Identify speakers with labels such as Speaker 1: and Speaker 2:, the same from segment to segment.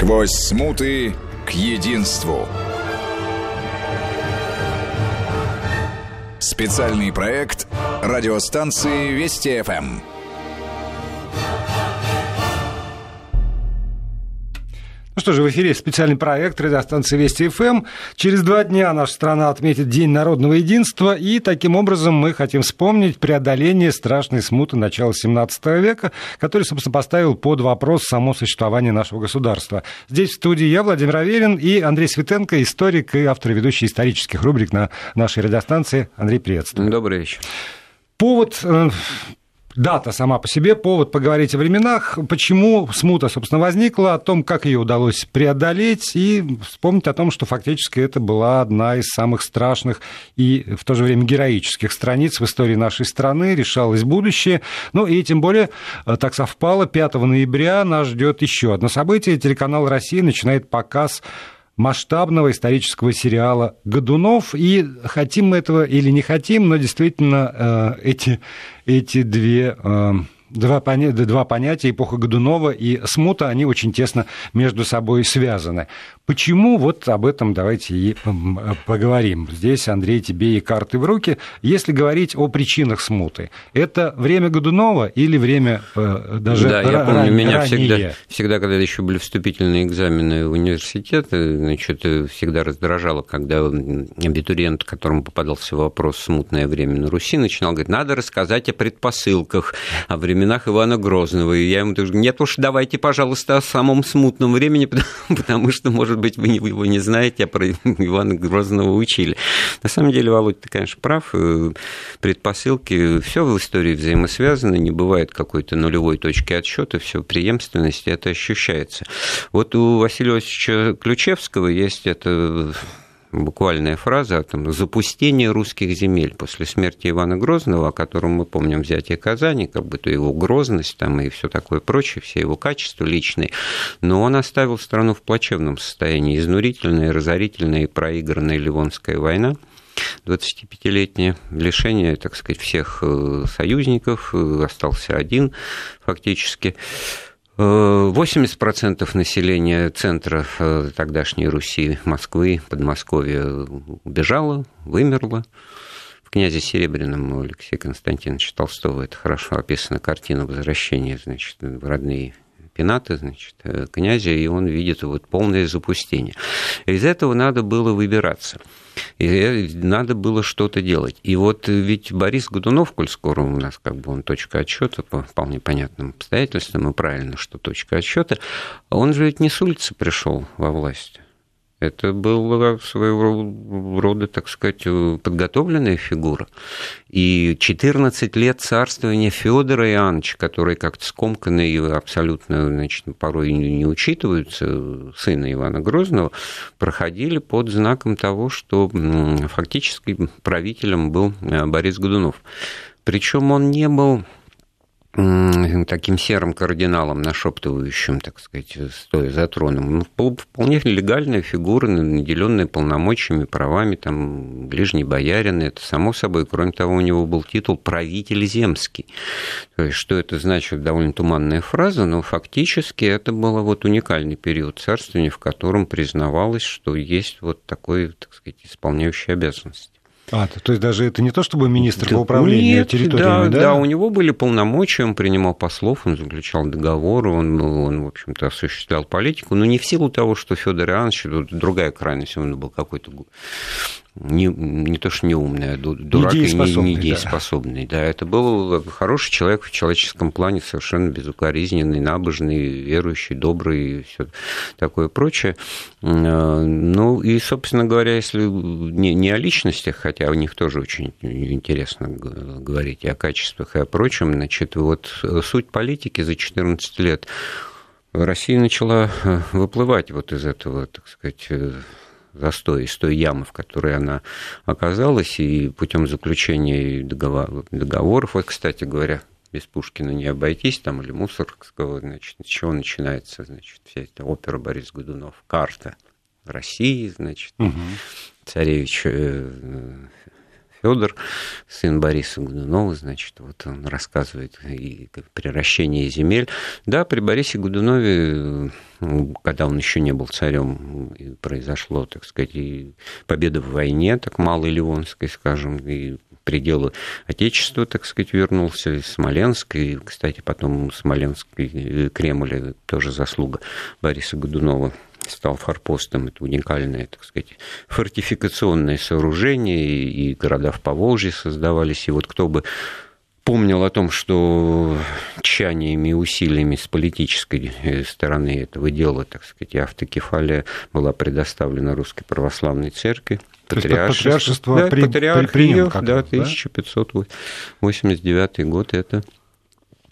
Speaker 1: Сквозь смуты к единству. Специальный проект радиостанции Вести ФМ.
Speaker 2: Ну что же, в эфире специальный проект радиостанции Вести ФМ. Через два дня наша страна отметит День народного единства, и таким образом мы хотим вспомнить преодоление страшной смуты начала XVII века, который, собственно, поставил под вопрос само существование нашего государства. Здесь в студии я, Владимир Аверин, и Андрей Светенко, историк и автор и ведущий исторических рубрик на нашей радиостанции. Андрей, приветствую.
Speaker 3: Добрый вечер.
Speaker 2: Повод э, дата сама по себе, повод поговорить о временах, почему смута, собственно, возникла, о том, как ее удалось преодолеть, и вспомнить о том, что фактически это была одна из самых страшных и в то же время героических страниц в истории нашей страны, решалось будущее. Ну и тем более э, так совпало, 5 ноября нас ждет еще одно событие. Телеканал «Россия» начинает показ масштабного исторического сериала «Годунов». И хотим мы этого или не хотим, но действительно э, эти, эти две э, два, поня... два понятия, эпоха Годунова и смута, они очень тесно между собой связаны. Почему? Вот об этом давайте и поговорим. Здесь, Андрей, тебе и карты в руки. Если говорить о причинах смуты, это время Годунова или время э, даже
Speaker 3: Да, я помню, меня всегда, всегда, когда еще были вступительные экзамены в университет, значит, всегда раздражало, когда абитуриент, которому попадался вопрос «смутное время на Руси», начинал говорить, надо рассказать о предпосылках, о временах Ивана Грозного. И я ему говорю, нет уж, давайте, пожалуйста, о самом смутном времени, потому что, может быть, вы его не знаете, а про Ивана Грозного учили. На самом деле, Володь, ты, конечно, прав. Э, предпосылки, все в истории взаимосвязано, не бывает какой-то нулевой точки отсчета, все преемственность, это ощущается. Вот у Василия Васильевича Ключевского есть это буквальная фраза там, «запустение русских земель» после смерти Ивана Грозного, о котором мы помним взятие Казани, как бы то его грозность там, и все такое прочее, все его качества личные, но он оставил страну в плачевном состоянии. Изнурительная, разорительная и проигранная Ливонская война, 25-летнее лишение, так сказать, всех э, союзников, э, остался один фактически. 80% населения центра э, тогдашней Руси, Москвы, Подмосковья убежало, вымерло. В «Князе Серебряном» у Алексея Константиновича Толстого это хорошо описана картина возвращения значит, в родные пенаты, значит, э, князя, и он видит вот полное запустение. Из этого надо было выбираться. И надо было что-то делать. И вот ведь Борис Годунов, коль скоро у нас как бы он точка отсчета по вполне понятным обстоятельствам, и правильно, что точка отсчета, он же ведь не с улицы пришел во власть. Это была своего рода, так сказать, подготовленная фигура. И 14 лет царствования Федора Иоанновича, который как-то скомканно и абсолютно, значит, порой не учитываются, сына Ивана Грозного, проходили под знаком того, что фактически правителем был э, Борис Годунов. Причем он не был таким серым кардиналом, нашептывающим, так сказать, стоя за троном. Ну, вполне легальная фигура, наделенная полномочиями, правами, там, ближний боярин, это само собой. Кроме того, у него был титул «правитель земский». То есть, что это значит, довольно туманная фраза, но фактически это был вот уникальный период царствования, в котором признавалось, что есть вот такой, так сказать, исполняющий обязанности.
Speaker 2: А, то есть даже это не то, чтобы министр да, по управлению нет, территориями,
Speaker 3: да, да? Да, у него были полномочия, он принимал послов, он заключал договоры, он, он в общем-то, осуществлял политику, но не в силу того, что Федор Иоаннович, тут другая крайность, он был какой-то не, не то что не умный, а дурак и не недееспособный. Да. да, это был хороший человек в человеческом плане, совершенно безукоризненный, набожный, верующий, добрый и все такое прочее. А, ну и, собственно говоря, если не, не о личностях, хотя у них тоже очень интересно говорить и о качествах, и о прочем, значит, вот суть политики за 14 лет Россия начала э, выплывать вот из этого, так сказать, э, застой, из той ямы, в которой она оказалась, и путем заключения договор, договоров, вот, кстати говоря, без Пушкина не обойтись, там, или Мусоргского, значит, с чего начинается, значит, вся эта опера Борис Годунов, карта России, значит, угу. царевич э, Федор, сын Бориса Годунова, значит, вот он рассказывает и приращение земель. Да, при Борисе Годунове, когда он еще не был царем, произошло, так сказать, и победа в войне, так малой Ливонской, скажем, и пределы Отечества, так сказать, вернулся из Смоленска. И, кстати, потом Смоленск и Кремль тоже заслуга Бориса Годунова стал форпостом. Это уникальное, так сказать, фортификационное сооружение, и города в Поволжье создавались. И вот кто бы помнил о том, что тщаниями и усилиями с политической э, стороны этого дела, так сказать, автокефалия была предоставлена Русской Православной Церкви.
Speaker 2: Патриаршество, патриаршество
Speaker 3: да, при, патриарх при, Киев, да, 1589 год, это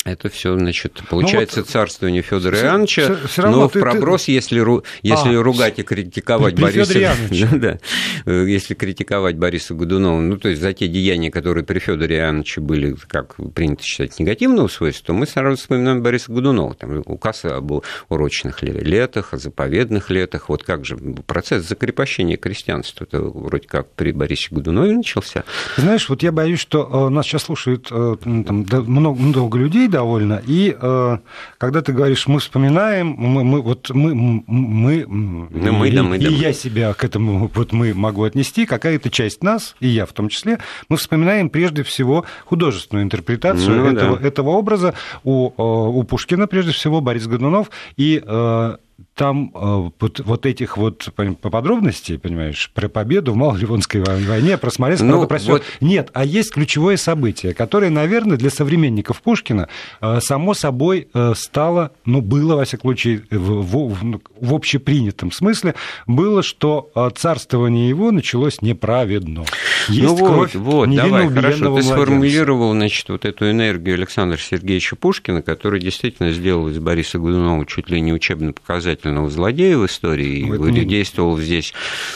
Speaker 3: это все, значит, получается ну, вот царствование Федора все, Иоанновича, все, равно но ты, в проброс, ты... если, ру, если а, ругать и критиковать при, Бориса... Да, если критиковать Бориса Годунова, ну, то есть за те деяния, которые при Федоре Иоанновиче были, как принято считать, негативного свойства, то мы сразу вспоминаем Бориса Годунова. Там указ об урочных летах, о заповедных летах. Вот как же процесс закрепощения крестьянства, это вроде как при Борисе Годунове начался.
Speaker 2: Знаешь, вот я боюсь, что э, нас сейчас слушают э, там, много, много людей, довольно. И э, когда ты говоришь, мы вспоминаем, мы, мы вот мы, мы,
Speaker 3: да, мы,
Speaker 2: и,
Speaker 3: да, мы,
Speaker 2: и
Speaker 3: да,
Speaker 2: я себя к этому вот мы могу отнести, какая-то часть нас, и я в том числе, мы вспоминаем прежде всего художественную интерпретацию ну, этого, да. этого образа у, э, у Пушкина, прежде всего, Борис Годунов, и э, там э, вот, вот этих вот по подробностей, понимаешь, про победу в Малоливонской войне, про Смоленск, ну, про вот... Нет, а есть ключевое событие, которое, наверное, для современников Пушкина э, само собой э, стало, ну, было, во всяком случае, в, в, ну, в общепринятом смысле, было, что царствование его началось неправедно.
Speaker 3: Есть ну кровь вот, вот, давай, хорошо, ты сформулировал, значит, вот эту энергию Александра Сергеевича Пушкина, который действительно сделал из Бориса Годунова чуть ли не учебно показательный замечательного злодея в истории, ну, и действовал здесь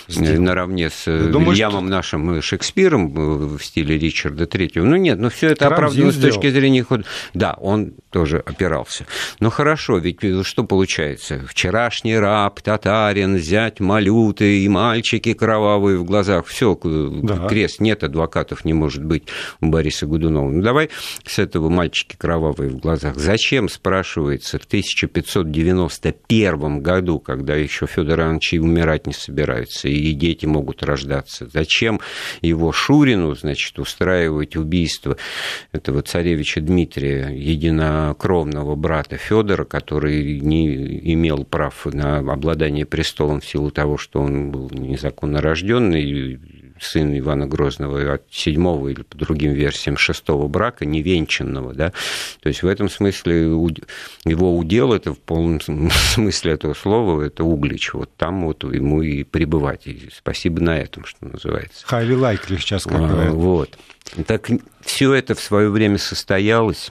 Speaker 3: Сделал. наравне с Думаю, Вильямом что... нашим Шекспиром в стиле Ричарда Третьего. Ну нет, ну все это оправдано с точки зрения... Да, он тоже опирался. Но хорошо, ведь что получается? Вчерашний раб, татарин, зять малюты и мальчики кровавые в глазах. Все, да. крест, нет адвокатов, не может быть у Бориса Годунова. Ну давай с этого мальчики кровавые в глазах. Зачем, спрашивается, в 1591 году, когда еще Федор Иванович и умирать не собирается, и дети могут рождаться, зачем его Шурину, значит, устраивать убийство этого царевича Дмитрия, единокровного брата Федора, который не имел прав на обладание престолом в силу того, что он был незаконно рожденный, сын Ивана Грозного от седьмого или по другим версиям шестого брака, невенчанного, да, то есть в этом смысле его удел, это в полном смысле этого слова, это Углич, вот там вот ему и пребывать, и спасибо на этом, что называется.
Speaker 2: Highly likely сейчас, как говорят.
Speaker 3: Вот. Так все это в свое время состоялось,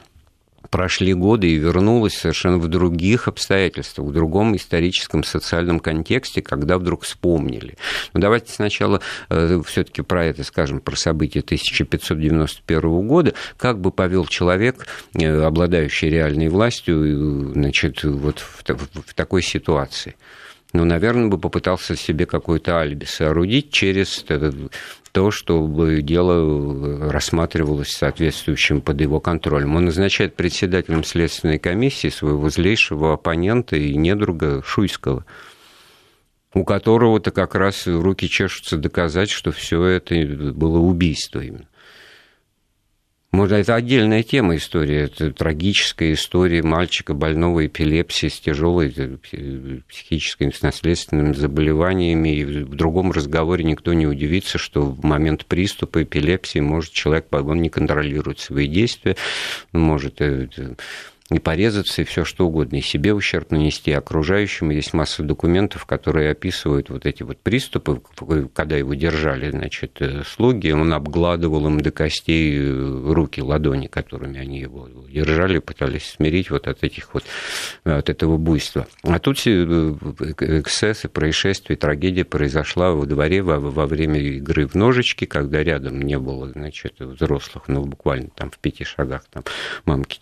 Speaker 3: прошли годы и вернулась совершенно в других обстоятельствах, в другом историческом социальном контексте, когда вдруг вспомнили. Но давайте сначала э, все-таки про это скажем, про события 1591 года. Как бы повел человек, э, обладающий реальной властью, значит, вот в, в, такой ситуации? ну, наверное, бы попытался себе какой-то алиби соорудить через то, чтобы дело рассматривалось соответствующим под его контролем. Он назначает председателем следственной комиссии своего злейшего оппонента и недруга Шуйского у которого-то как раз руки чешутся доказать, что все это было убийство именно. Может, это отдельная тема истории. Это трагическая история мальчика, больного эпилепсией, с тяжелой э, психической с наследственными заболеваниями. И в другом разговоре никто не удивится, что в момент приступа эпилепсии может человек, он не контролирует свои действия, может э, и порезаться, и все что угодно, и себе ущерб нанести, и окружающим. Есть масса документов, которые описывают вот эти вот приступы, когда его держали, значит, э, слуги, он обгладывал им до костей э, руки, ладони, которыми они его держали, пытались смирить вот от этих вот, от этого буйства. А тут э, эксцессы, происшествие, трагедия произошла во дворе во, во время игры в ножички, когда рядом не было, значит, взрослых, ну, буквально там в пяти шагах там мамки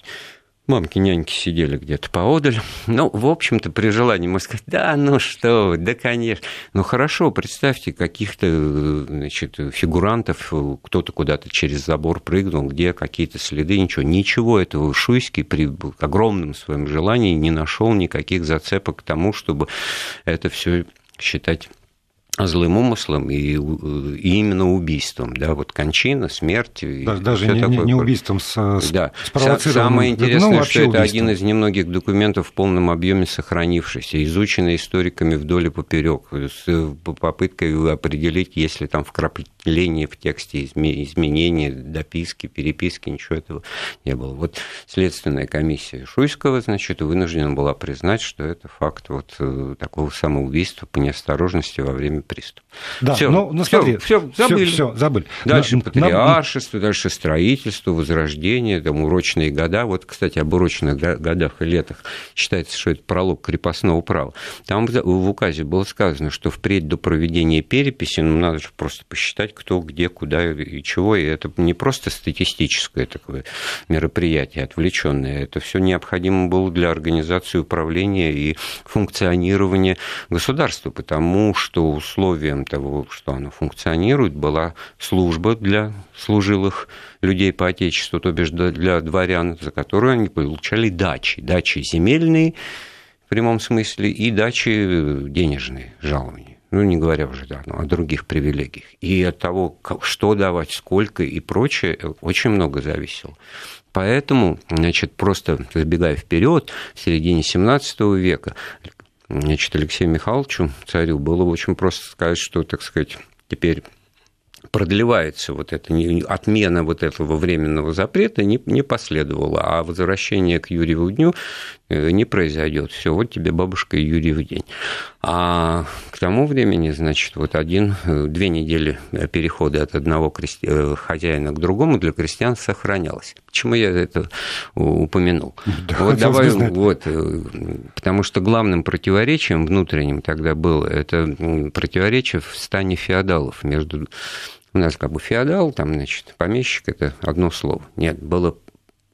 Speaker 3: Мамки-няньки сидели где-то поодаль. Ну, в общем-то, при желании можно сказать, да, ну что вы, да, конечно. Ну, хорошо, представьте каких-то, значит, фигурантов, кто-то куда-то через забор прыгнул, где какие-то следы, ничего. Ничего этого Шуйский при огромном своем желании не нашел никаких зацепок к тому, чтобы это все считать злым умыслом и, и именно убийством, да, вот кончина, смерть.
Speaker 2: Даже, даже не, такое. не убийством, с,
Speaker 3: да. Самое интересное, ну, что это убийством. один из немногих документов в полном объеме сохранившийся, изученный историками вдоль и поперек, с попыткой определить, есть ли там вкрапление в тексте, изменения, дописки, переписки, ничего этого не было. Вот следственная комиссия Шуйского, значит, вынуждена была признать, что это факт вот э, такого самоубийства по неосторожности во время приступ.
Speaker 2: Да, все, ну, ну смотри, все, все забыли. Все, забыли.
Speaker 3: Дальше Но, патриаршество, нам... дальше строительство, возрождение, там, урочные года. Вот, кстати, об урочных годах и летах считается, что это пролог крепостного права. Там в указе было сказано, что впредь до проведения переписи, ну, надо же просто посчитать, кто, где, куда и чего. И это не просто статистическое такое мероприятие, отвлеченное. Это все необходимо было для организации управления и функционирования государства, потому что условием того, что оно функционирует, была служба для служилых людей по Отечеству, то бишь для дворян, за которую они получали дачи. Дачи земельные, в прямом смысле, и дачи денежные, жалования. Ну, не говоря уже да, ну, о других привилегиях. И от того, что давать, сколько и прочее, очень много зависело. Поэтому, значит, просто забегая вперед, в середине XVII века Значит, Алексею Михайловичу, царю, было очень просто сказать, что, так сказать, теперь продлевается вот эта отмена вот этого временного запрета не, не последовала, а возвращение к Юрьеву дню не произойдет. Все, вот тебе бабушка и Юрьев день. А к тому времени, значит, вот один, э, две недели перехода от одного крести... Э, хозяина к другому для крестьян сохранялось. Почему я это упомянул? Да, вот давай, вот, потому что главным противоречием внутренним тогда было это противоречие в стане феодалов между у нас как бы феодал, там, значит, помещик – это одно слово. Нет, было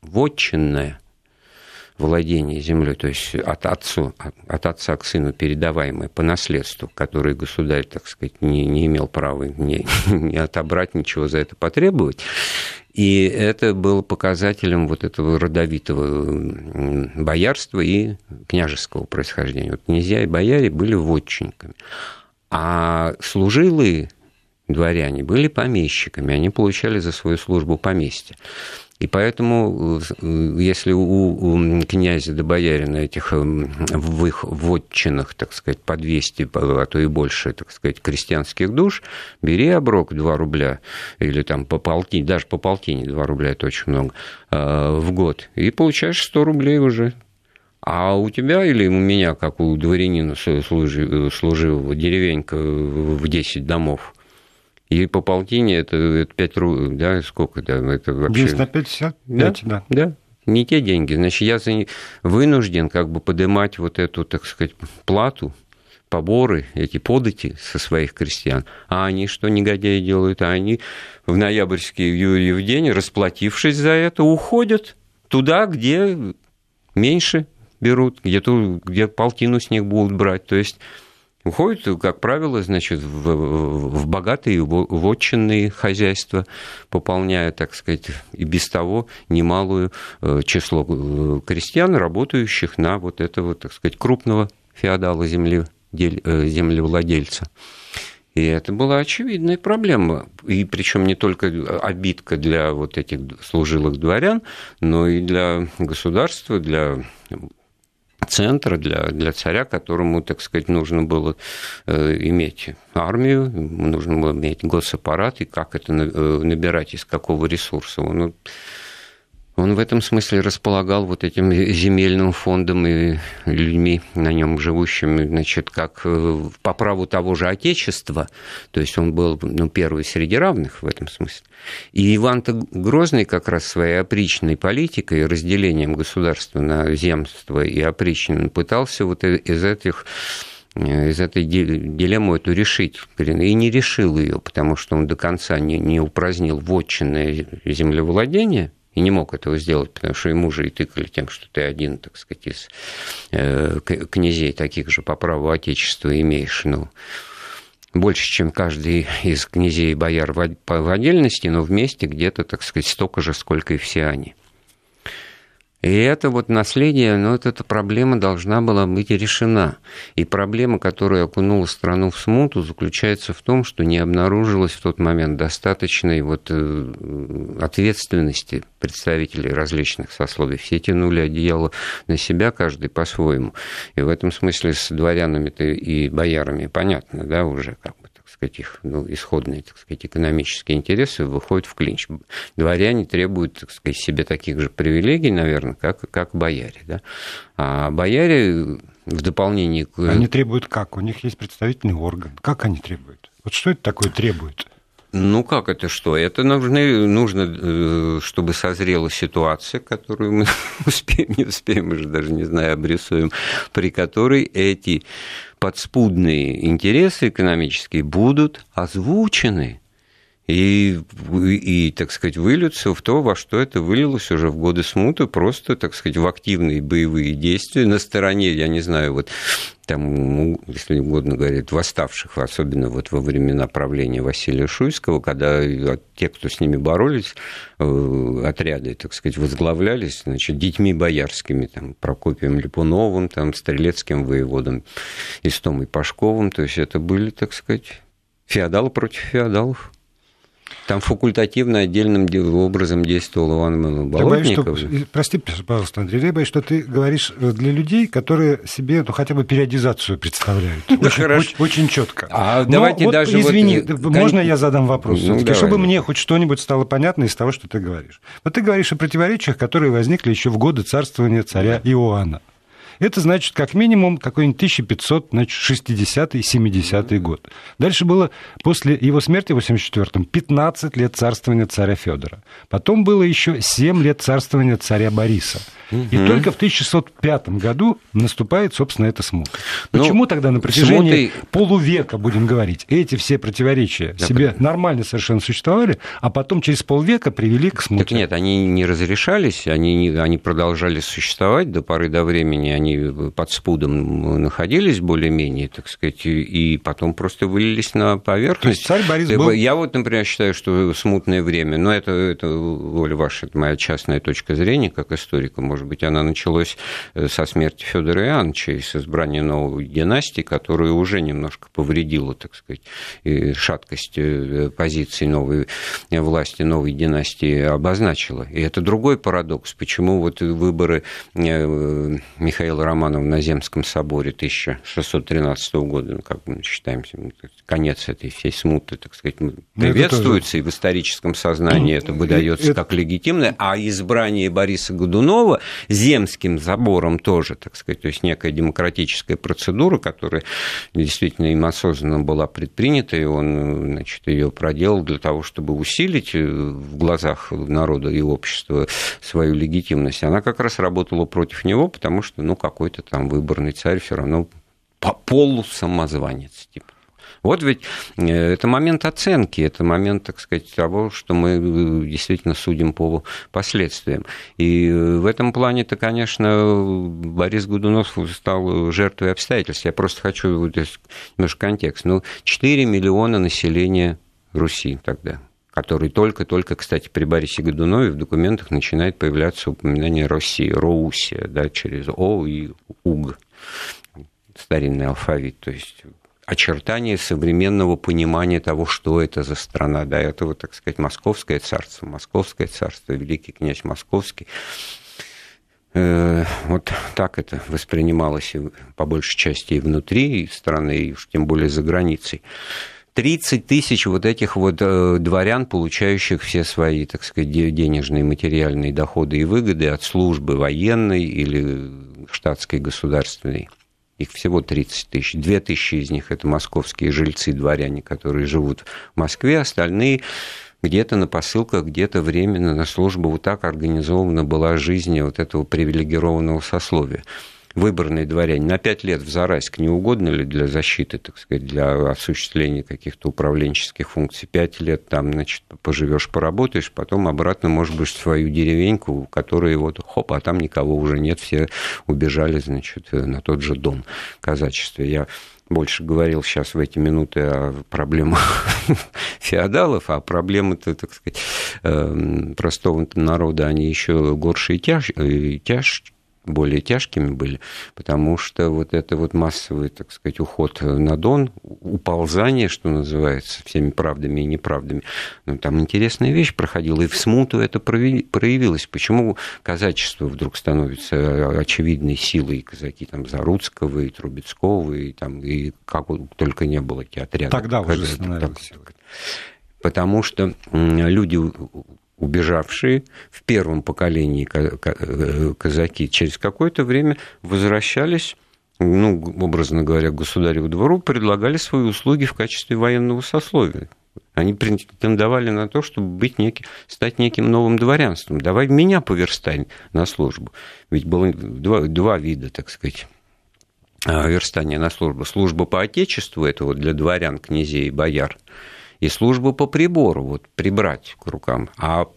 Speaker 3: вотчинное владение землей, то есть от, отцу, от отца к сыну передаваемое по наследству, которое государь, так сказать, не, не имел права не, не отобрать, ничего за это потребовать. И это было показателем вот этого родовитого боярства и княжеского происхождения. Вот князья и бояре были вотчинниками. А служилые дворяне были помещиками, они получали за свою службу поместье. И поэтому, э, если у, у князя до боярина этих эм, в их вотчинах, так сказать, по 200, а то и больше, так сказать, крестьянских душ, бери оброк 2 рубля, или там по полтине, даже по полтине 2 рубля, это очень много, э, в год, и получаешь 100 рублей уже. А у тебя или у меня, как у дворянина служивого, деревенька в 10 домов, и по полтине это, это 5 рублей, да, сколько там, это вообще...
Speaker 2: 10 на 55,
Speaker 3: да, да. да. Не те деньги. Значит, я вынужден как бы поднимать вот эту, так сказать, плату, поборы, эти подати со своих крестьян. А они что, негодяи, делают? А они в ноябрьский Юрьев день, расплатившись за это, уходят туда, где меньше берут, где, -то, где полтину с них будут брать. То есть уходят, как правило, значит, в, в богатые вотчинные хозяйства, пополняя, так сказать, и без того немалую э, число э, крестьян, работающих на вот этого, так сказать, крупного феодала земли, э, землевладельца. И это была очевидная проблема. И причем не только обидка для вот этих служилых дворян, но и для государства, для центра для, для царя, которому, так сказать, нужно было э, иметь армию, нужно было иметь госаппарат, и как это э, набирать, из какого ресурса. Он он в этом смысле располагал вот этим земельным фондом и людьми на нем живущими, значит, как э, по праву того же Отечества, то есть он был ну, первый среди равных в этом смысле. И Иван-то Грозный как раз своей опричной политикой, разделением государства на земство и опричнину пытался вот из этих э, из этой дилеммы эту решить. И не решил ее, потому что он до конца не, не упразднил вотчинное землевладение – и не мог этого сделать, потому что ему же и тыкали тем, что ты один, так сказать, из э, князей таких же по праву Отечества имеешь. Ну, больше, чем каждый из князей и бояр в, в отдельности, но вместе где-то, так сказать, столько же, сколько и все они. И это вот наследие, ну, вот эта проблема должна была быть решена. И проблема, которая окунула страну в смуту, заключается в том, что не обнаружилось в тот момент достаточной вот э, ответственности представителей различных сословий. Все тянули одеяло на себя, каждый по-своему. И в этом смысле с дворянами-то и боярами понятно, да, уже как сказать, их ну, исходные, так сказать, экономические интересы выходят в клинч. Дворяне требуют, так сказать, себе таких же привилегий, наверное, как, как бояре. Да? А бояре в дополнение к...
Speaker 2: Они требуют как? У них есть представительный орган. Как они требуют? Вот что это такое требует?
Speaker 3: Ну, как это что? Это нужно, нужно, э, чтобы созрела ситуация, которую мы успеем, не успеем, уже даже не знаю, обрисуем, при которой эти подспудные интересы экономические будут озвучены и, и, так сказать, выльются в то, во что это вылилось уже в годы смуты, просто, так сказать, в активные боевые действия на стороне, я не знаю, вот там, если угодно говорить, восставших, особенно вот во времена правления Василия Шуйского, когда те, кто с ними боролись, э, отряды, так сказать, возглавлялись, значит, детьми боярскими, там, Прокопием Липуновым, там, Стрелецким воеводом, Истом и Пашковым, то есть это были, так сказать, феодалы против феодалов. Там факультативно отдельным образом действовал Иван Болотников.
Speaker 2: Я боюсь, что, прости, пожалуйста, Андрей, я боюсь, что ты говоришь для людей, которые себе ну, хотя бы периодизацию представляют. Очень, очень, очень четко.
Speaker 3: А давайте
Speaker 2: вот,
Speaker 3: даже...
Speaker 2: Извини, вот... можно я задам вопрос? Ну, чтобы мне хоть что-нибудь стало понятно из того, что ты говоришь. Вот ты говоришь о противоречиях, которые возникли еще в годы царствования царя Иоанна. Это значит, как минимум, какой-нибудь 1560 70 год. Дальше было после его смерти в 84-м 15 лет царствования царя Федора. Потом было еще 7 лет царствования царя Бориса. Угу. И только в 1605 году наступает, собственно, эта смута. Ну, Почему ну, тогда на протяжении смутой... полувека, будем говорить, эти все противоречия Я себе нормально совершенно существовали, а потом через полвека привели к смуте?
Speaker 3: Так нет, они не разрешались, они, они продолжали существовать до поры до времени, они под спудом находились более-менее, так сказать, и потом просто вылились на поверхность.
Speaker 2: царь Борис был...
Speaker 3: Я вот, например, считаю, что смутное время, но это, это воля ваша, это моя частная точка зрения как историка, может быть, она началась э, со смерти Федора Иоанновича и с избрания новой династии, которая уже немножко повредила, так сказать, шаткость э, позиции новой власти, новой династии обозначила. И это другой парадокс. Почему вот выборы э, Михаила Романова на Земском соборе 1613 года, ну, как мы считаем, конец этой всей смуты, так сказать, ну, приветствуется, и в историческом сознании это выдается как легитимное, а избрание Бориса Годунова земским забором тоже, так сказать, то есть некая демократическая процедура, которая действительно им осознанно была предпринята, и он значит, ее проделал для того, чтобы усилить э, в глазах народа и общества свою легитимность. Она как раз работала против него, потому что, ну, какой-то там выборный царь все равно по полу самозванец, типа. Вот ведь э, это момент оценки, это момент, так сказать, того, что мы э, действительно судим по последствиям. И э, в этом плане-то, конечно, Борис Годунов стал жертвой обстоятельств. Я просто хочу немножко контекст. Ну, 4 миллиона населения Руси тогда который только-только, кстати, при Борисе Годунове в документах начинает появляться упоминание России, Роусия, да, через О и УГ, старинный алфавит, то есть очертания современного понимания того, что это за страна. До этого, так сказать, Московское царство, Московское царство, великий князь Московский. Э, вот так это воспринималось по большей части и внутри страны, и уж тем более за границей. 30 тысяч вот этих вот э, дворян, получающих все свои, так сказать, денежные, материальные доходы и выгоды от службы военной или штатской государственной. Их всего 30 тысяч. Две тысячи из них – это московские жильцы, дворяне, которые живут в Москве. Остальные где-то на посылках, где-то временно на службу. Вот так организована была жизнь вот этого привилегированного сословия. Выборные дворяне, на пять лет в Зарайск не угодно ли для защиты, так сказать, для осуществления каких-то управленческих функций? Пять лет там, значит, поживешь, поработаешь, потом обратно, может быть, в свою деревеньку, которая вот, хоп, а там никого уже нет, все убежали, значит, на тот же дом казачества. Я больше говорил сейчас в эти минуты о проблемах феодалов, а проблемы-то, так сказать, эм, простого народа, они еще горше и тяж, и тяж, более тяжкими были, потому что вот это вот массовый, так сказать, уход на Дон, уползание, что называется, всеми правдами и неправдами, ну, там интересная вещь проходила, и в смуту это проявилось. Почему казачество вдруг становится очевидной силой, и казаки там Заруцкого, и Трубецкого, и там, и как только не было отряды.
Speaker 2: Тогда уже становилось.
Speaker 3: Потому что люди убежавшие в первом поколении э, казаки через какое-то время возвращались ну, образно говоря, к государеву двору, предлагали свои услуги в качестве военного сословия. Они претендовали на то, чтобы быть неким, стать неким новым дворянством. Давай меня поверстай на службу. Ведь было два, два вида, так сказать, а, верстания на службу. Служба по отечеству, это вот для дворян, князей и бояр – и службу по прибору, вот прибрать к рукам. А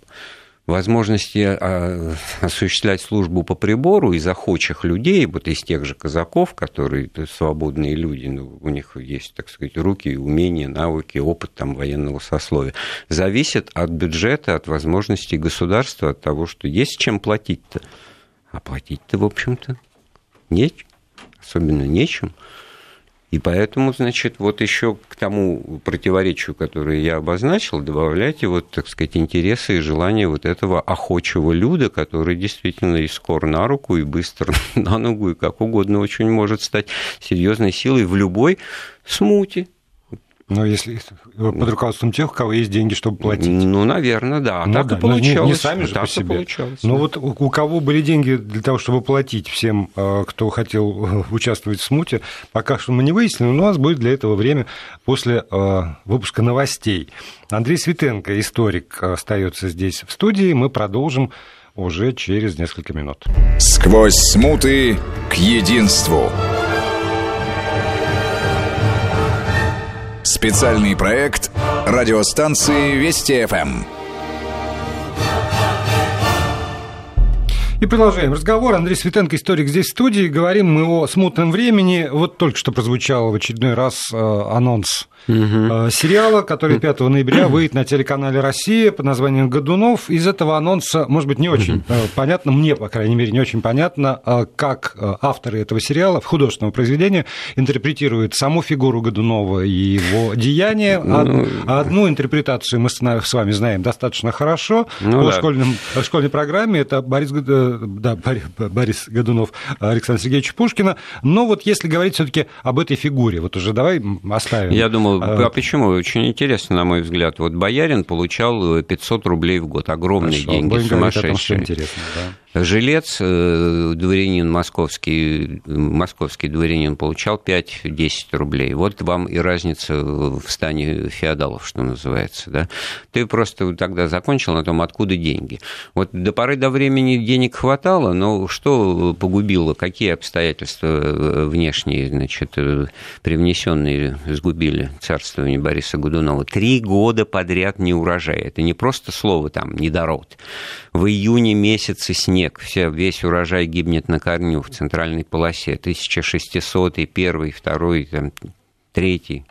Speaker 3: возможности а, осуществлять службу по прибору из охочих людей, вот из тех же казаков, которые свободные люди, ну, у них есть, так сказать, руки, умения, навыки, опыт там военного сословия, зависит от бюджета, от возможностей государства, от того, что есть чем платить-то. А платить-то, в общем-то, нет, особенно нечем. И поэтому, значит, вот еще к тому противоречию, которое я обозначил, добавляйте вот, так сказать, интересы и желания вот этого охочего люда, который действительно и скор на руку, и быстро на ногу, и как угодно очень может стать серьезной силой в любой смуте.
Speaker 2: Но если под руководством тех, у кого есть деньги, чтобы платить.
Speaker 3: Ну, наверное, да. Ну, так да. и получалось.
Speaker 2: Не, не сами же так по себе. Получалось, Но да. вот у, у кого были деньги для того, чтобы платить всем, э, кто хотел э, участвовать в смуте, пока что мы не выяснили, но у нас будет для этого время после э, выпуска новостей. Андрей Светенко, историк, остается здесь в студии. Мы продолжим уже через несколько минут.
Speaker 1: Сквозь смуты к единству. Специальный проект радиостанции Вести ФМ.
Speaker 2: И продолжаем разговор. Андрей Светенко, историк здесь в студии. Говорим мы о смутном времени. Вот только что прозвучал в очередной раз э, анонс угу. сериала, который 5 ноября выйдет на телеканале «Россия» под названием «Годунов». Из этого анонса, может быть, не очень угу. понятно, мне, по крайней мере, не очень понятно, э, как авторы этого сериала в художественном произведении интерпретируют саму фигуру Годунова и его деяния. Ну... Одну интерпретацию мы с вами знаем достаточно хорошо ну, по да. школьным, школьной программе. Это Борис, да, Борис Годунов Александра Сергеевича Пушкина. Но вот если говорить все таки об этой фигуре, вот уже давай оставим.
Speaker 3: Я думал, а, а почему? Очень интересно, на мой взгляд. Вот Боярин получал 500 рублей в год. Огромные Хорошо, деньги, сумасшедшие. Интересно, да. Жилец, э, дворянин московский, московский дворянин получал 5-10 рублей. Вот вам и разница в стане феодалов, что называется. Да? Ты просто тогда закончил на том, откуда деньги. Вот до поры до времени денег хватало, но что погубило, какие обстоятельства э, внешние, значит, э, привнесенные сгубили царствование Бориса Годунова? Три года подряд не урожай. Это не просто слово там «недород». В июне месяце снег снег, все, весь урожай гибнет на корню в центральной полосе. 1600, первый, второй, там, третий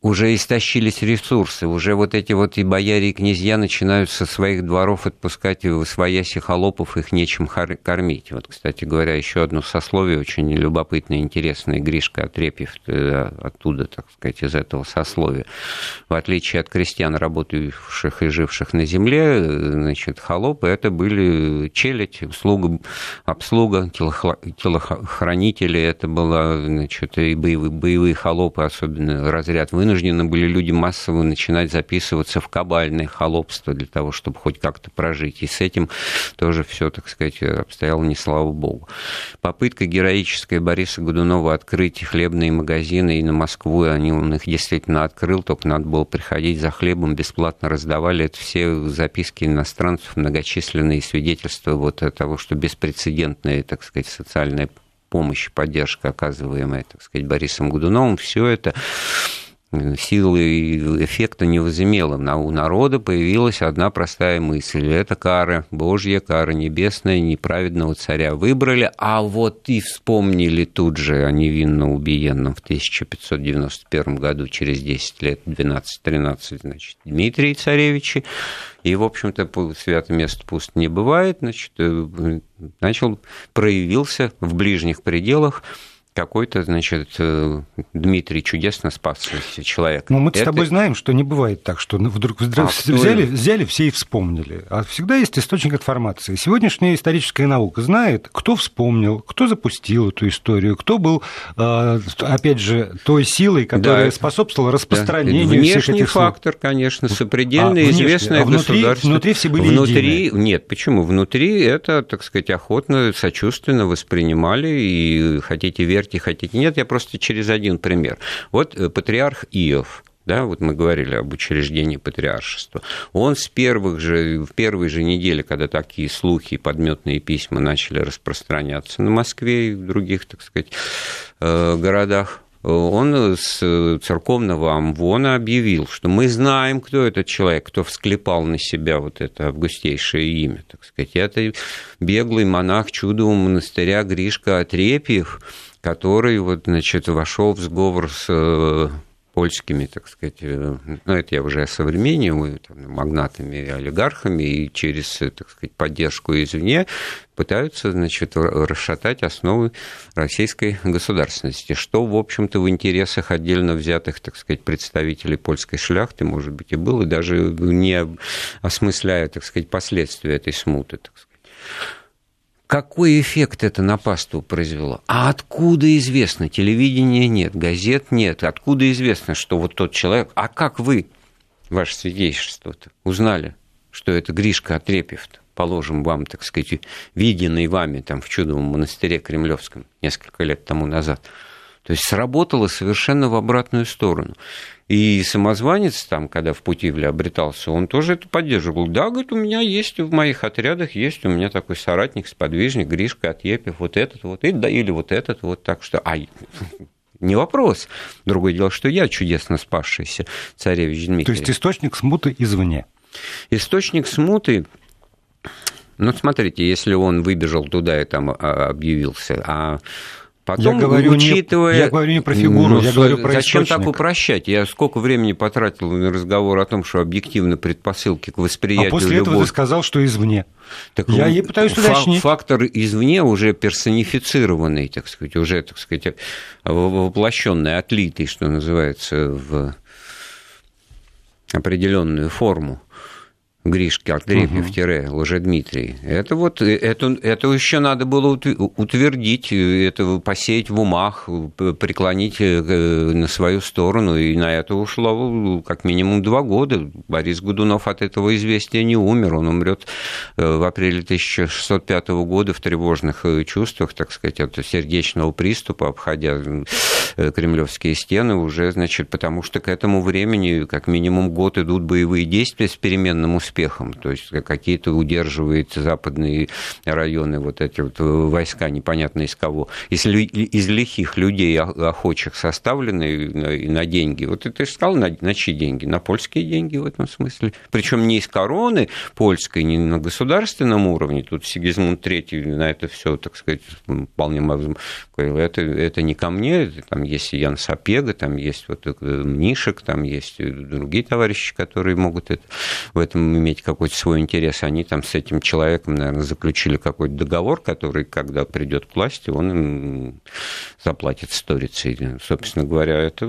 Speaker 3: уже истощились ресурсы, уже вот эти вот и бояре, и князья начинают со своих дворов отпускать в свояси холопов, их нечем кормить. Вот, кстати говоря, еще одно сословие очень любопытное, интересное, Гришка Отрепьев э, оттуда, так сказать, из этого сословия. В отличие от крестьян, работающих и живших на земле, значит, холопы это были челядь, обслуга, обслуга телохранители, это была, значит, и боевые, боевые холопы, особенно разряд вынужденных вынуждены были люди массово начинать записываться в кабальное холопство для того, чтобы хоть как-то прожить. И с этим тоже все, так сказать, обстояло не слава богу. Попытка героическая Бориса Годунова открыть хлебные магазины и на Москву, они, он их действительно открыл, только надо было приходить за хлебом, бесплатно раздавали. Это все записки иностранцев, многочисленные свидетельства вот того, что беспрецедентная, так сказать, социальная помощь, поддержка, оказываемая, так сказать, Борисом Годуновым, все это силы и эффекта не возымело. У народа появилась одна простая мысль. Это кара, Божья кара небесная, неправедного царя выбрали, а вот и вспомнили тут же о невинно убиенном в 1591 году, через 10 лет, 12-13, значит, Дмитрии царевичи. И, в общем-то, свято место пуст не бывает, значит, э, начал, проявился в ближних пределах какой-то, значит, э, Дмитрий чудесно спас человека.
Speaker 2: Но мы Это... с тобой знаем, что не бывает так, что вдруг а взяли, взяли все и вспомнили. А всегда есть источник информации. Сегодняшняя историческая наука знает, кто вспомнил, кто запустил эту историю, кто был, э, опять же, той силой, которая да, способствовала распространению да.
Speaker 3: Внешний
Speaker 2: всех этих
Speaker 3: фактор, конечно, сопредельно а, известное а внутри, государство.
Speaker 2: Внутри все были
Speaker 3: внутри, едины. Нет, почему? Внутри это, так сказать, охотно, сочувственно воспринимали, и хотите верить верьте, хотите нет, я просто через один пример. Вот э, патриарх Иов, да, вот мы говорили об учреждении патриаршества, он с первых же, в первой же неделе, когда такие слухи и подметные письма начали распространяться на Москве и в других, так сказать, э, городах, он с церковного амвона объявил, что мы знаем, кто этот человек, кто всклепал на себя вот это августейшее имя, так сказать. Это беглый монах чудового монастыря Гришка Отрепьев, который вот, значит, вошел в сговор с э, польскими, так сказать, э, ну, это я уже осовремениваю, там, магнатами и олигархами, и через, э, так сказать, поддержку извне пытаются, значит, расшатать основы российской государственности, что, в общем-то, в интересах отдельно взятых, так сказать, представителей польской шляхты, может быть, и было, даже не осмысляя, так сказать, последствия этой смуты, так сказать какой эффект это на пасту произвело? А откуда известно? Телевидения нет, газет нет. Откуда известно, что вот тот человек... А как вы, ваше свидетельство-то, узнали, что это Гришка Отрепьев положим вам, так сказать, виденный вами там в чудовом монастыре Кремлевском несколько лет тому назад. То есть сработало совершенно в обратную сторону. И самозванец там, когда в Путивле обретался, он тоже это поддерживал. Да, говорит, у меня есть в моих отрядах, есть у меня такой соратник, сподвижник, Гришка Отъепев, вот этот вот, и, да, или вот этот вот, так что, а, не вопрос. Другое дело, что я чудесно спасшийся царевич Дмитрий.
Speaker 2: То есть источник смуты извне?
Speaker 3: Источник смуты ну, смотрите, если он выбежал туда и там а, объявился, а Потом,
Speaker 2: я говорю, учитывая... Не, я говорю не про фигуру, ну, я говорю про
Speaker 3: Зачем
Speaker 2: источник.
Speaker 3: так упрощать? Я сколько времени потратил на разговор о том, что объективно предпосылки к восприятию
Speaker 2: А после
Speaker 3: любовь...
Speaker 2: этого ты сказал, что извне. Так я ей пытаюсь уточнить.
Speaker 3: Фактор извне уже персонифицированный, так сказать, уже, так сказать, воплощенный, отлитый, что называется, в определенную форму. Гришки Артемьев, угу. Лжедмитрий. Это вот, это, это еще надо было утвердить, это посеять в умах, преклонить э, на свою сторону, и на это ушло как минимум два года. Борис Годунов от этого известия не умер, он умрет э, в апреле 1605 года в тревожных э, чувствах, так сказать, от сердечного приступа, обходя кремлевские стены уже, значит, потому что к этому времени как минимум год идут боевые действия с переменным успехом успехом. То есть какие-то удерживают западные районы вот эти вот войска, непонятно из кого. Из, из лихих людей, охочих, составленные на деньги. Вот ты же сказал, на, на чьи деньги? На польские деньги в этом смысле. Причем не из короны польской, не на государственном уровне. Тут Сигизмунд III на это все, так сказать, вполне говорил, это, это не ко мне, там есть Ян Сапега, там есть вот Мнишек, там есть другие товарищи, которые могут это, в этом иметь какой-то свой интерес, они там с этим человеком, наверное, заключили какой-то договор, который, когда придет к власти, он им заплатит сторицей. Собственно говоря, это...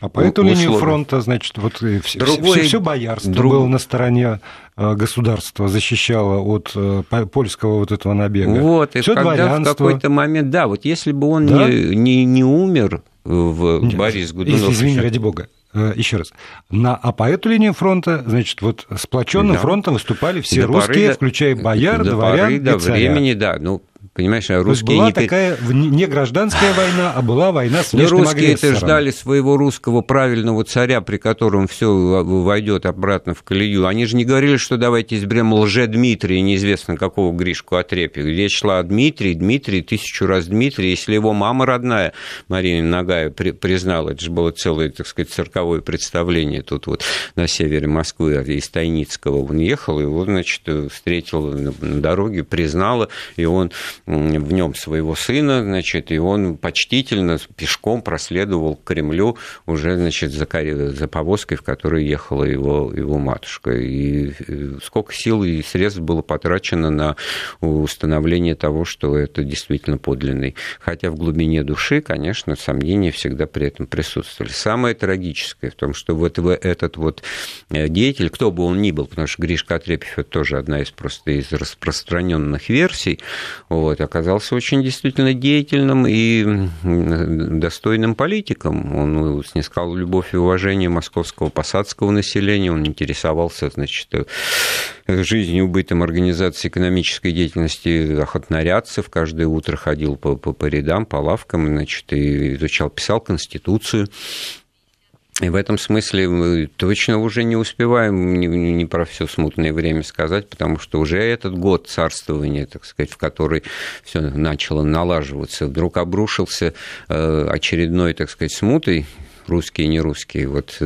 Speaker 2: А по эту линию фронта, значит, вот все, Другой... все, все боярство Друг... было на стороне э, государства, защищало от э, польского вот этого набега.
Speaker 3: Вот, и Всё когда дворянство... в какой-то момент, да, вот если бы он да? не, не, не умер в Борис Годунов...
Speaker 2: Извини, ради бога э, еще раз, на, а по эту линию фронта, значит, вот сплоченным да. фронтом выступали все до русские, поры, включая бояр,
Speaker 3: до
Speaker 2: дворян поры,
Speaker 3: до времени, да, ну, Понимаешь, а русские
Speaker 2: была
Speaker 3: не...
Speaker 2: такая не гражданская война, а была война с внешним
Speaker 3: Но русские это ждали своего русского правильного царя, при котором все войдет обратно в колею. Они же не говорили, что давайте изберем лже-Дмитрия, неизвестно какого Гришку Отрепи. Где шла Дмитрий, Дмитрий, тысячу раз Дмитрий. Если его мама родная, Марина Нагая, при, признала, это же было целое, так сказать, цирковое представление тут вот на севере Москвы, из Тайницкого он ехал, его, значит, встретил на дороге, признала, и он в нем своего сына, значит, и он почтительно пешком проследовал к Кремлю уже, значит, за, за повозкой, в которой ехала его, его матушка. И э, сколько сил и средств было потрачено на установление того, что это действительно подлинный. Хотя в глубине души, конечно, сомнения всегда при этом присутствовали. Самое трагическое в том, что вот этот вот э, деятель, кто бы он ни был, потому что Гришка Отрепьев это тоже одна из просто из распространенных версий, вот, оказался очень действительно деятельным и достойным политиком. Он снискал любовь и уважение московского посадского населения, он интересовался, значит, жизнью бытом организации экономической деятельности охотнорядцев, каждое утро ходил по, по, по рядам, по лавкам, значит, и изучал, писал Конституцию. И в этом смысле мы точно уже не успеваем не, не про все смутное время сказать, потому что уже этот год царствования, так сказать, в который все начало налаживаться, вдруг обрушился э, очередной, так сказать, смутой, русские и нерусские, вот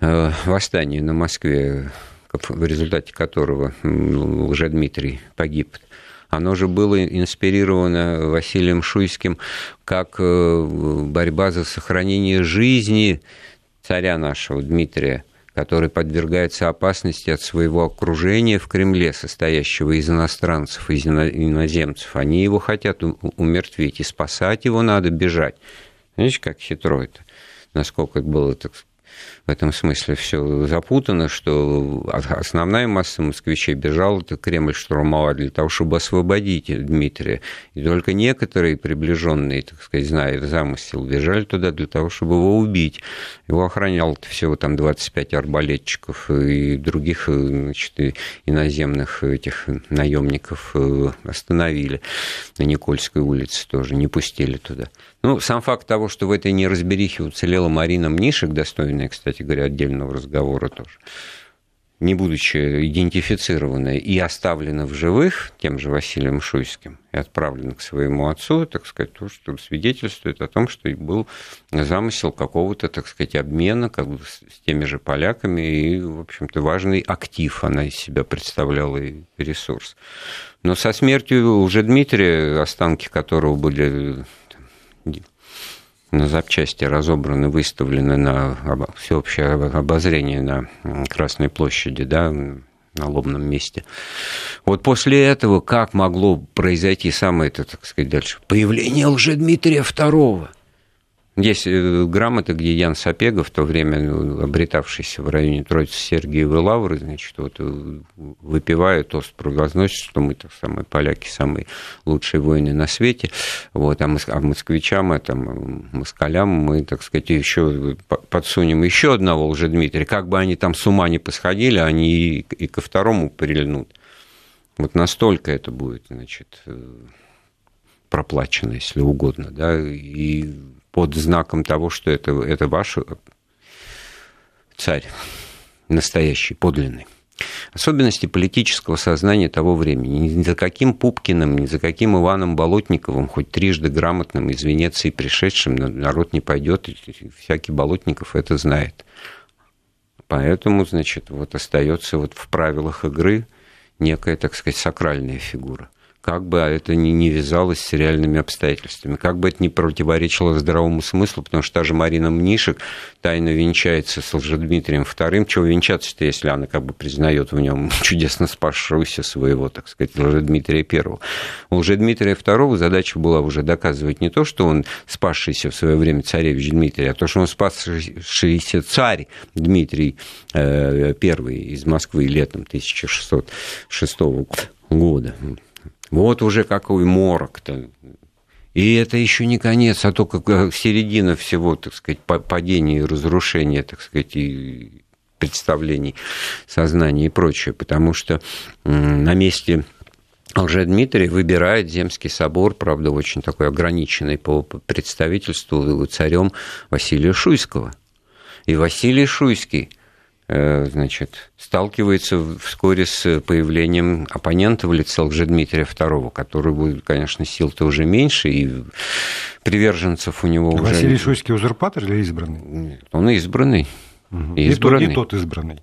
Speaker 3: э, восстание на Москве, в результате которого уже Дмитрий погиб оно же было инспирировано Василием Шуйским как э, борьба за сохранение жизни царя нашего Дмитрия, который подвергается опасности от своего окружения в Кремле, состоящего из иностранцев, из иноземцев. Они его хотят умертвить, и спасать его надо бежать. Знаете, как хитро это? Насколько было, так в этом смысле все запутано, что основная масса москвичей бежала это Кремль штурмовать для того, чтобы освободить Дмитрия. И только некоторые приближенные, так сказать, зная замысел, бежали туда для того, чтобы его убить. Его охранял всего там 25 арбалетчиков и других значит, иноземных этих наемников э, остановили на Никольской улице тоже, не пустили туда. Ну, сам факт того, что в этой неразберихе уцелела Марина Мнишек, достойная, кстати говоря, отдельного разговора тоже, не будучи идентифицированная и оставлена в живых тем же Василием Шуйским и отправлена к своему отцу, так сказать, то, что свидетельствует о том, что был замысел какого-то, так сказать, обмена как бы с теми же поляками, и, в общем-то, важный актив она из себя представляла и ресурс. Но со смертью уже Дмитрия, останки которого были на запчасти разобраны, выставлены на всеобщее обозрение на Красной площади, да, на лобном месте. Вот после этого как могло произойти самое это, так сказать, дальше? Появление Лжедмитрия II. Есть э, грамоты, где Ян Сапега, в то время ну, обретавшийся в районе Троицы Сергиевой Лавры, значит, вот, э, выпивая тост провозносит, что мы, так самые поляки, самые лучшие воины на свете, вот, а, моск... а москвичам, а там, москалям мы, так сказать, еще подсунем еще одного уже Дмитрия, как бы они там с ума не посходили, они и, и ко второму прильнут. Вот настолько это будет, значит, э, проплачено, если угодно, да, и под знаком того, что это, это ваш царь, настоящий, подлинный. Особенности политического сознания того времени. Ни за каким Пупкиным, ни за каким Иваном Болотниковым, хоть трижды грамотным из Венеции пришедшим, народ не пойдет, всякий Болотников это знает. Поэтому, значит, вот остается вот в правилах игры некая, так сказать, сакральная фигура как бы это ни, не вязалось с реальными обстоятельствами, как бы это не противоречило здравому смыслу, потому что та же Марина Мнишек тайно венчается с Лжедмитрием II. Чего венчаться-то, если она как бы признает в нем чудесно спасшегося своего, так сказать, Лжедмитрия I. У Лжедмитрия II задача была уже доказывать не то, что он спасшийся в свое время царевич Дмитрий, а то, что он спасшийся царь Дмитрий э, из Москвы летом 1606 года. Вот уже какой морок-то. И это еще не конец, а только середина всего, так сказать, падения и разрушения, так сказать, и представлений сознания и прочее. Потому что на месте Лжедмитрий выбирает Земский собор, правда, очень такой ограниченный по представительству царем Василия Шуйского. И Василий Шуйский Э, значит, сталкивается вскоре с появлением оппонента в лице Лжедмитрия II, который будет, конечно, сил-то уже меньше, и приверженцев у него
Speaker 2: Василий
Speaker 3: уже...
Speaker 2: Василий Шуйский узурпатор или избранный? Нет,
Speaker 3: он избранный.
Speaker 2: Угу. избранный. И, тот, и тот избранный.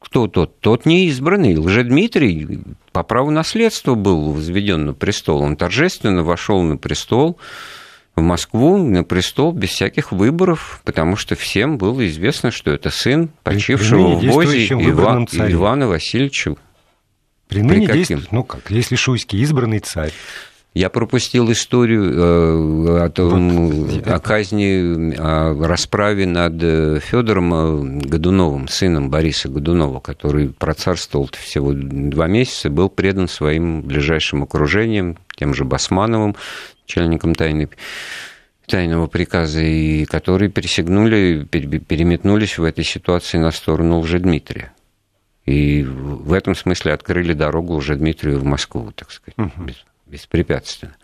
Speaker 3: Кто тот? Тот не избранный. Лжедмитрий по праву наследства был возведен на престол. Он торжественно вошел на престол, в Москву на престол без всяких выборов, потому что всем было известно, что это сын почившего в Бозе Иван, Ивана Васильевича.
Speaker 2: При ныне При действует, ну как, если Шуйский избранный царь.
Speaker 3: Я пропустил историю э, о, том, вот. о казни, о расправе над э, Федором э, Годуновым, сыном Бориса Годунова, который процарствовал всего два месяца, был предан своим ближайшим окружением, тем же Басмановым, начальником тайны, тайного приказа, и которые присягнули, переметнулись в этой ситуации на сторону Лжедмитрия. И в этом смысле открыли дорогу уже Дмитрию в Москву, так сказать, угу. без, беспрепятственно.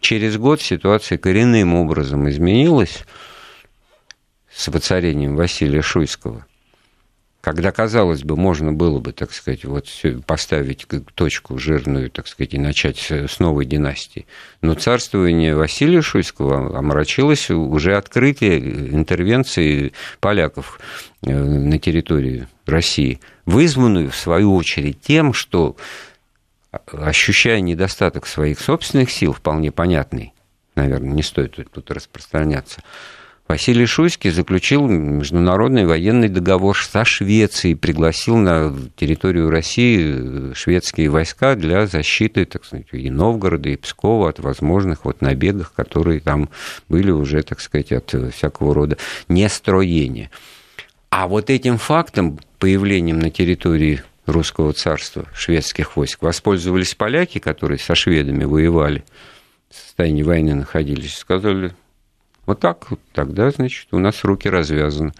Speaker 3: Через год ситуация коренным образом изменилась с воцарением Василия Шуйского – когда, казалось бы, можно было бы, так сказать, вот поставить точку жирную, так сказать, и начать с новой династии. Но царствование Василия Шуйского омрачилось уже открытие интервенции поляков э, на территории России, вызванную, в свою очередь, тем, что, ощущая недостаток своих собственных сил, вполне понятный, наверное, не стоит тут распространяться, Василий Шуйский заключил международный военный договор со Швецией, пригласил на территорию России шведские войска для защиты, так сказать, и Новгорода, и Пскова от возможных вот набегов, которые там были уже, так сказать, от всякого рода нестроения. А вот этим фактом, появлением на территории русского царства шведских войск, воспользовались поляки, которые со шведами воевали, в состоянии войны находились, сказали, вот так, тогда, значит, у нас руки развязаны.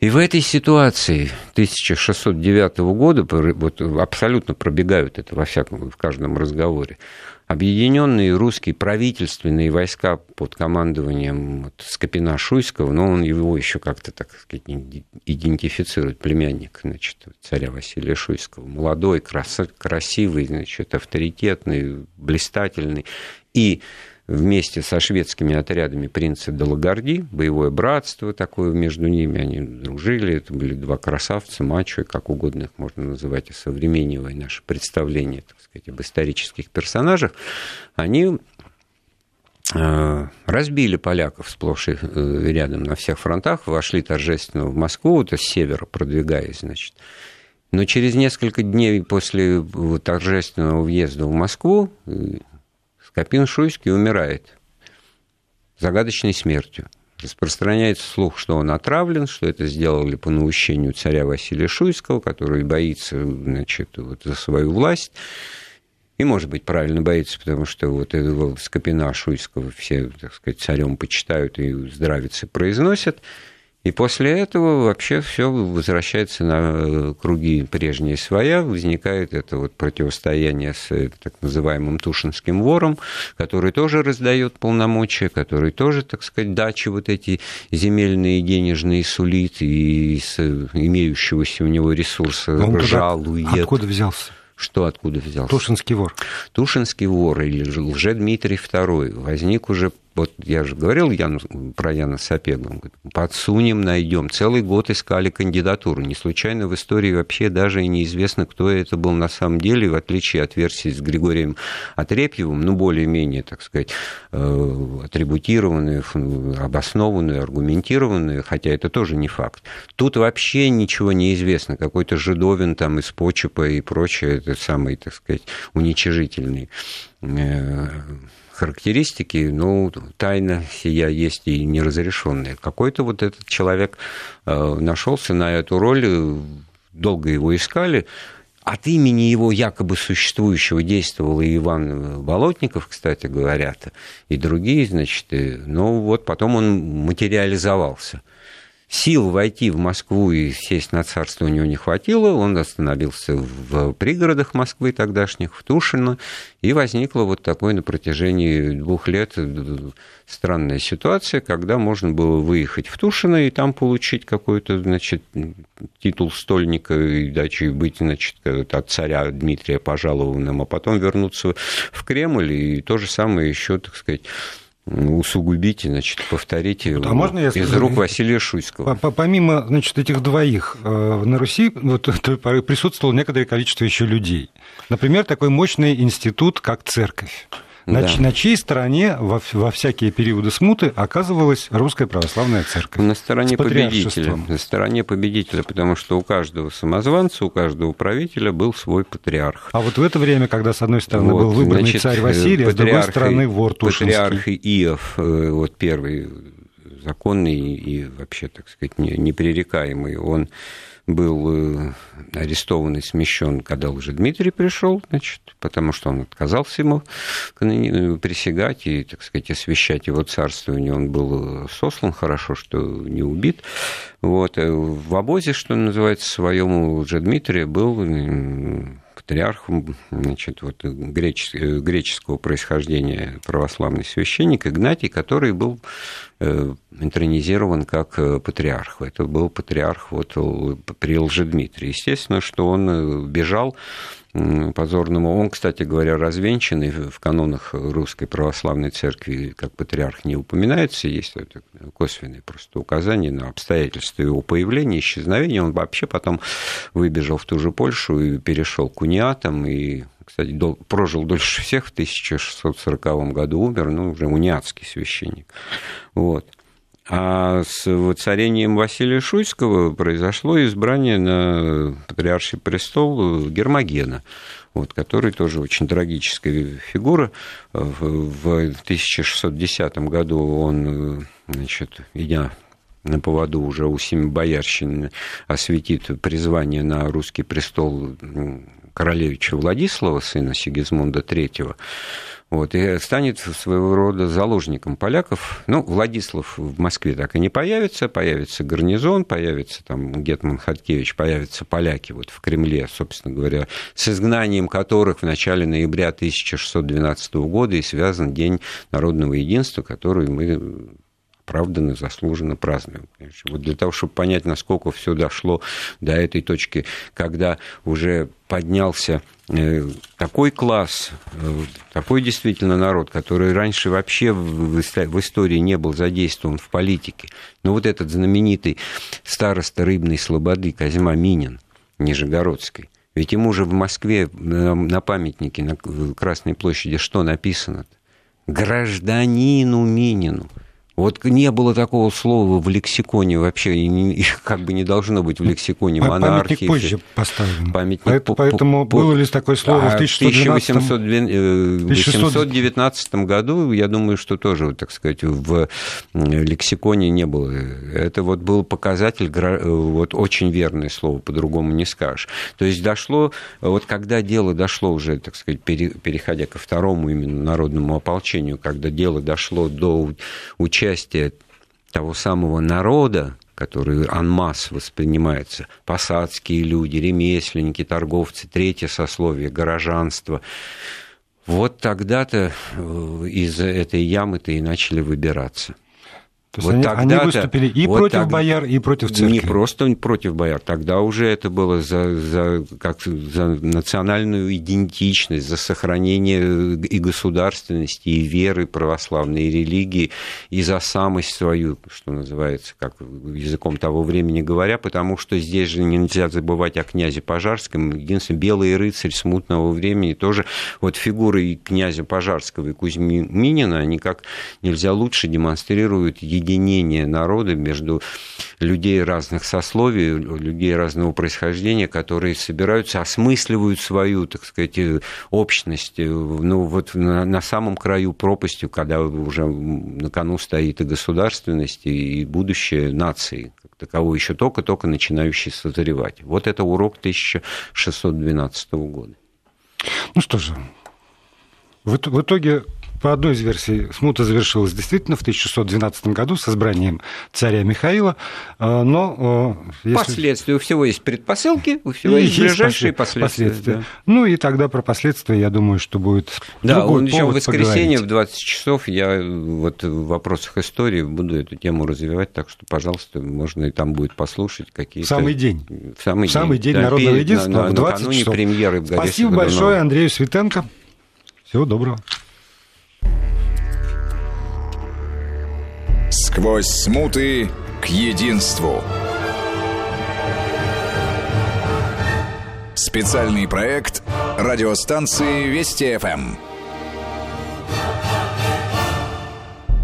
Speaker 3: И в этой ситуации 1609 года, вот абсолютно пробегают это во всяком, в каждом разговоре, объединенные русские правительственные войска под командованием вот, Скопина-Шуйского, но он его еще как-то, так сказать, идентифицирует, племянник, значит, царя Василия Шуйского, молодой, крас красивый, значит, авторитетный, блистательный, и вместе со шведскими отрядами принца Далагарди, боевое братство такое между ними, они дружили, это были два красавца, мачо, как угодно их можно называть, современнивая наше представление, так сказать, об исторических персонажах, они э, разбили поляков сплошь и э, рядом на всех фронтах, вошли торжественно в Москву, вот с севера продвигаясь, значит. Но через несколько дней после торжественного въезда в Москву э, Скопин-Шуйский умирает загадочной смертью. Распространяется слух, что он отравлен, что это сделали по наущению царя Василия Шуйского, который боится значит, вот, за свою власть. И, может быть, правильно боится, потому что вот этого Скопина Шуйского все, так сказать, царем почитают и здравицы произносят. И после этого вообще все возвращается на э, круги прежние своя, возникает это вот противостояние с э, так называемым Тушинским вором, который тоже раздает полномочия, который тоже, так сказать, дачи вот эти земельные, денежные сулит, и с имеющегося у него ресурса
Speaker 2: Он жалует. Откуда взялся?
Speaker 3: Что откуда взялся?
Speaker 2: Тушинский вор.
Speaker 3: Тушинский вор или Лже-Дмитрий II возник уже вот я же говорил Яну, про Яна Сапегу, подсунем, найдем. Целый год искали кандидатуру. Не случайно в истории вообще даже и неизвестно, кто это был на самом деле, в отличие от версии с Григорием Отрепьевым, ну, более-менее, так сказать, э, атрибутированную, обоснованную, аргументированную, хотя это тоже не факт. Тут вообще ничего не известно. Какой-то Жидовин там из Почепа и прочее, это самый, так сказать, уничижительный э, характеристики, ну, тайна сия есть и неразрешенная. Какой-то вот этот человек э, нашелся на эту роль, долго его искали, от имени его якобы существующего действовал и Иван Болотников, кстати говоря, и другие, значит, но вот потом он материализовался сил войти в Москву и сесть на царство у него не хватило, он остановился в пригородах Москвы тогдашних, в Тушино, и возникла вот такой на протяжении двух лет странная ситуация, когда можно было выехать в Тушино и там получить какой-то, значит, титул стольника и дачи быть, значит, от царя Дмитрия пожалованным, а потом вернуться в Кремль и то же самое еще, так сказать, усугубите, значит, повторите а можно я из рук Василия Шуйского.
Speaker 2: Помимо, значит, этих двоих, э, на Руси вот, присутствовало некоторое количество еще людей. Например, такой мощный институт, как церковь на, да. на чьей стороне во, во всякие периоды смуты оказывалась русская православная церковь?
Speaker 3: На стороне победителя. На стороне победителя, потому что у каждого самозванца, у каждого правителя был свой патриарх.
Speaker 2: А вот в это время, когда с одной стороны вот, был выбранный значит, царь Василий, а с другой стороны вор Тушинский.
Speaker 3: Патриарх Иов, э, вот первый законный и вообще, так сказать, непререкаемый, он был э, арестован и смещен, когда уже Дмитрий пришел, значит, потому что он отказался ему э, присягать и, так сказать, освещать его царствование. Он был э, сослан, хорошо, что не убит. Вот. В обозе, что называется, своем уже Дмитрия был патриархом значит, вот, греч, греческого происхождения православный священник Игнатий, который был интронизирован как э, патриарх. Это был патриарх вот, при Лжедмитрии. Естественно, что он э, бежал позорному. Он, кстати говоря, развенчанный в канонах Русской Православной Церкви как патриарх не упоминается. Есть косвенные просто указания на обстоятельства его появления, исчезновения. Он вообще потом выбежал в ту же Польшу и перешел к униатам и кстати, дол, прожил дольше всех, в 1640 году умер, ну, уже униатский священник. Вот. А с воцарением Василия Шуйского произошло избрание на патриарший престол Гермогена, вот, который тоже очень трагическая фигура. В 1610 году он, значит, идя на поводу уже у семи боярщин осветит призвание на русский престол королевича Владислава, сына Сигизмунда III, вот, и станет своего рода заложником поляков. Ну, Владислав в Москве так и не появится, появится гарнизон, появится там Гетман Хаткевич, появятся поляки вот в Кремле, собственно говоря, с изгнанием которых в начале ноября 1612 года и связан День народного единства, который мы оправданно, заслуженно празднуем. Вот для того, чтобы понять, насколько все дошло до этой точки, когда уже поднялся э, такой класс, э, такой действительно народ, который раньше вообще в истории не был задействован в политике. Но вот этот знаменитый староста рыбной слободы Козьма Минин, Нижегородской, ведь ему же в Москве на памятнике на Красной площади что написано? -то? Гражданину Минину. Вот не было такого слова в лексиконе вообще, и как бы не должно быть в лексиконе монархии.
Speaker 2: Памятник позже поставлен. Памятник поэтому, по, поэтому по, было ли такое слово а в
Speaker 3: 1819 э, году, я думаю, что тоже, так сказать, в лексиконе не было. Это вот был показатель, вот очень верное слово, по-другому не скажешь. То есть дошло, вот когда дело дошло уже, так сказать, переходя ко второму именно народному ополчению, когда дело дошло до участия участие того самого народа, который анмас воспринимается, посадские люди, ремесленники, торговцы, третье сословие, горожанство. Вот тогда-то э, из этой ямы-то и начали выбираться –
Speaker 2: то есть вот они, они выступили и вот против так, бояр, и против церкви.
Speaker 3: Не просто против бояр, тогда уже это было за, за, как, за национальную идентичность, за сохранение и государственности, и веры православной, и религии, и за самость свою, что называется, как языком того времени говоря, потому что здесь же нельзя забывать о князе Пожарском, единственный белый рыцарь смутного времени, тоже. Вот фигуры и князя Пожарского, и Кузьми Минина, они как нельзя лучше демонстрируют единение народа между людей разных сословий, людей разного происхождения, которые собираются, осмысливают свою, так сказать, общность, ну, вот на, на самом краю пропастью, когда уже на кону стоит и государственность, и будущее нации, как таковой еще только-только начинающий созревать. Вот это урок 1612 года.
Speaker 2: Ну что же, в итоге по одной из версий, смута завершилась действительно в 1612 году с избранием царя Михаила, э, но...
Speaker 3: Э, если... Последствия. У всего есть предпосылки, у всего есть, есть ближайшие последствия. последствия. Да.
Speaker 2: Ну и тогда про последствия, я думаю, что будет
Speaker 3: Да, он еще в воскресенье поговорить. в 20 часов я вот в вопросах истории буду эту тему развивать, так что, пожалуйста, можно и там будет послушать какие-то...
Speaker 2: В самый день.
Speaker 3: В самый,
Speaker 2: в самый день, день да, народного единства на, в 20 часов.
Speaker 3: премьеры
Speaker 2: в Спасибо большое Андрею Светенко. Всего доброго.
Speaker 1: Сквозь смуты к единству. Специальный проект радиостанции Вести ФМ.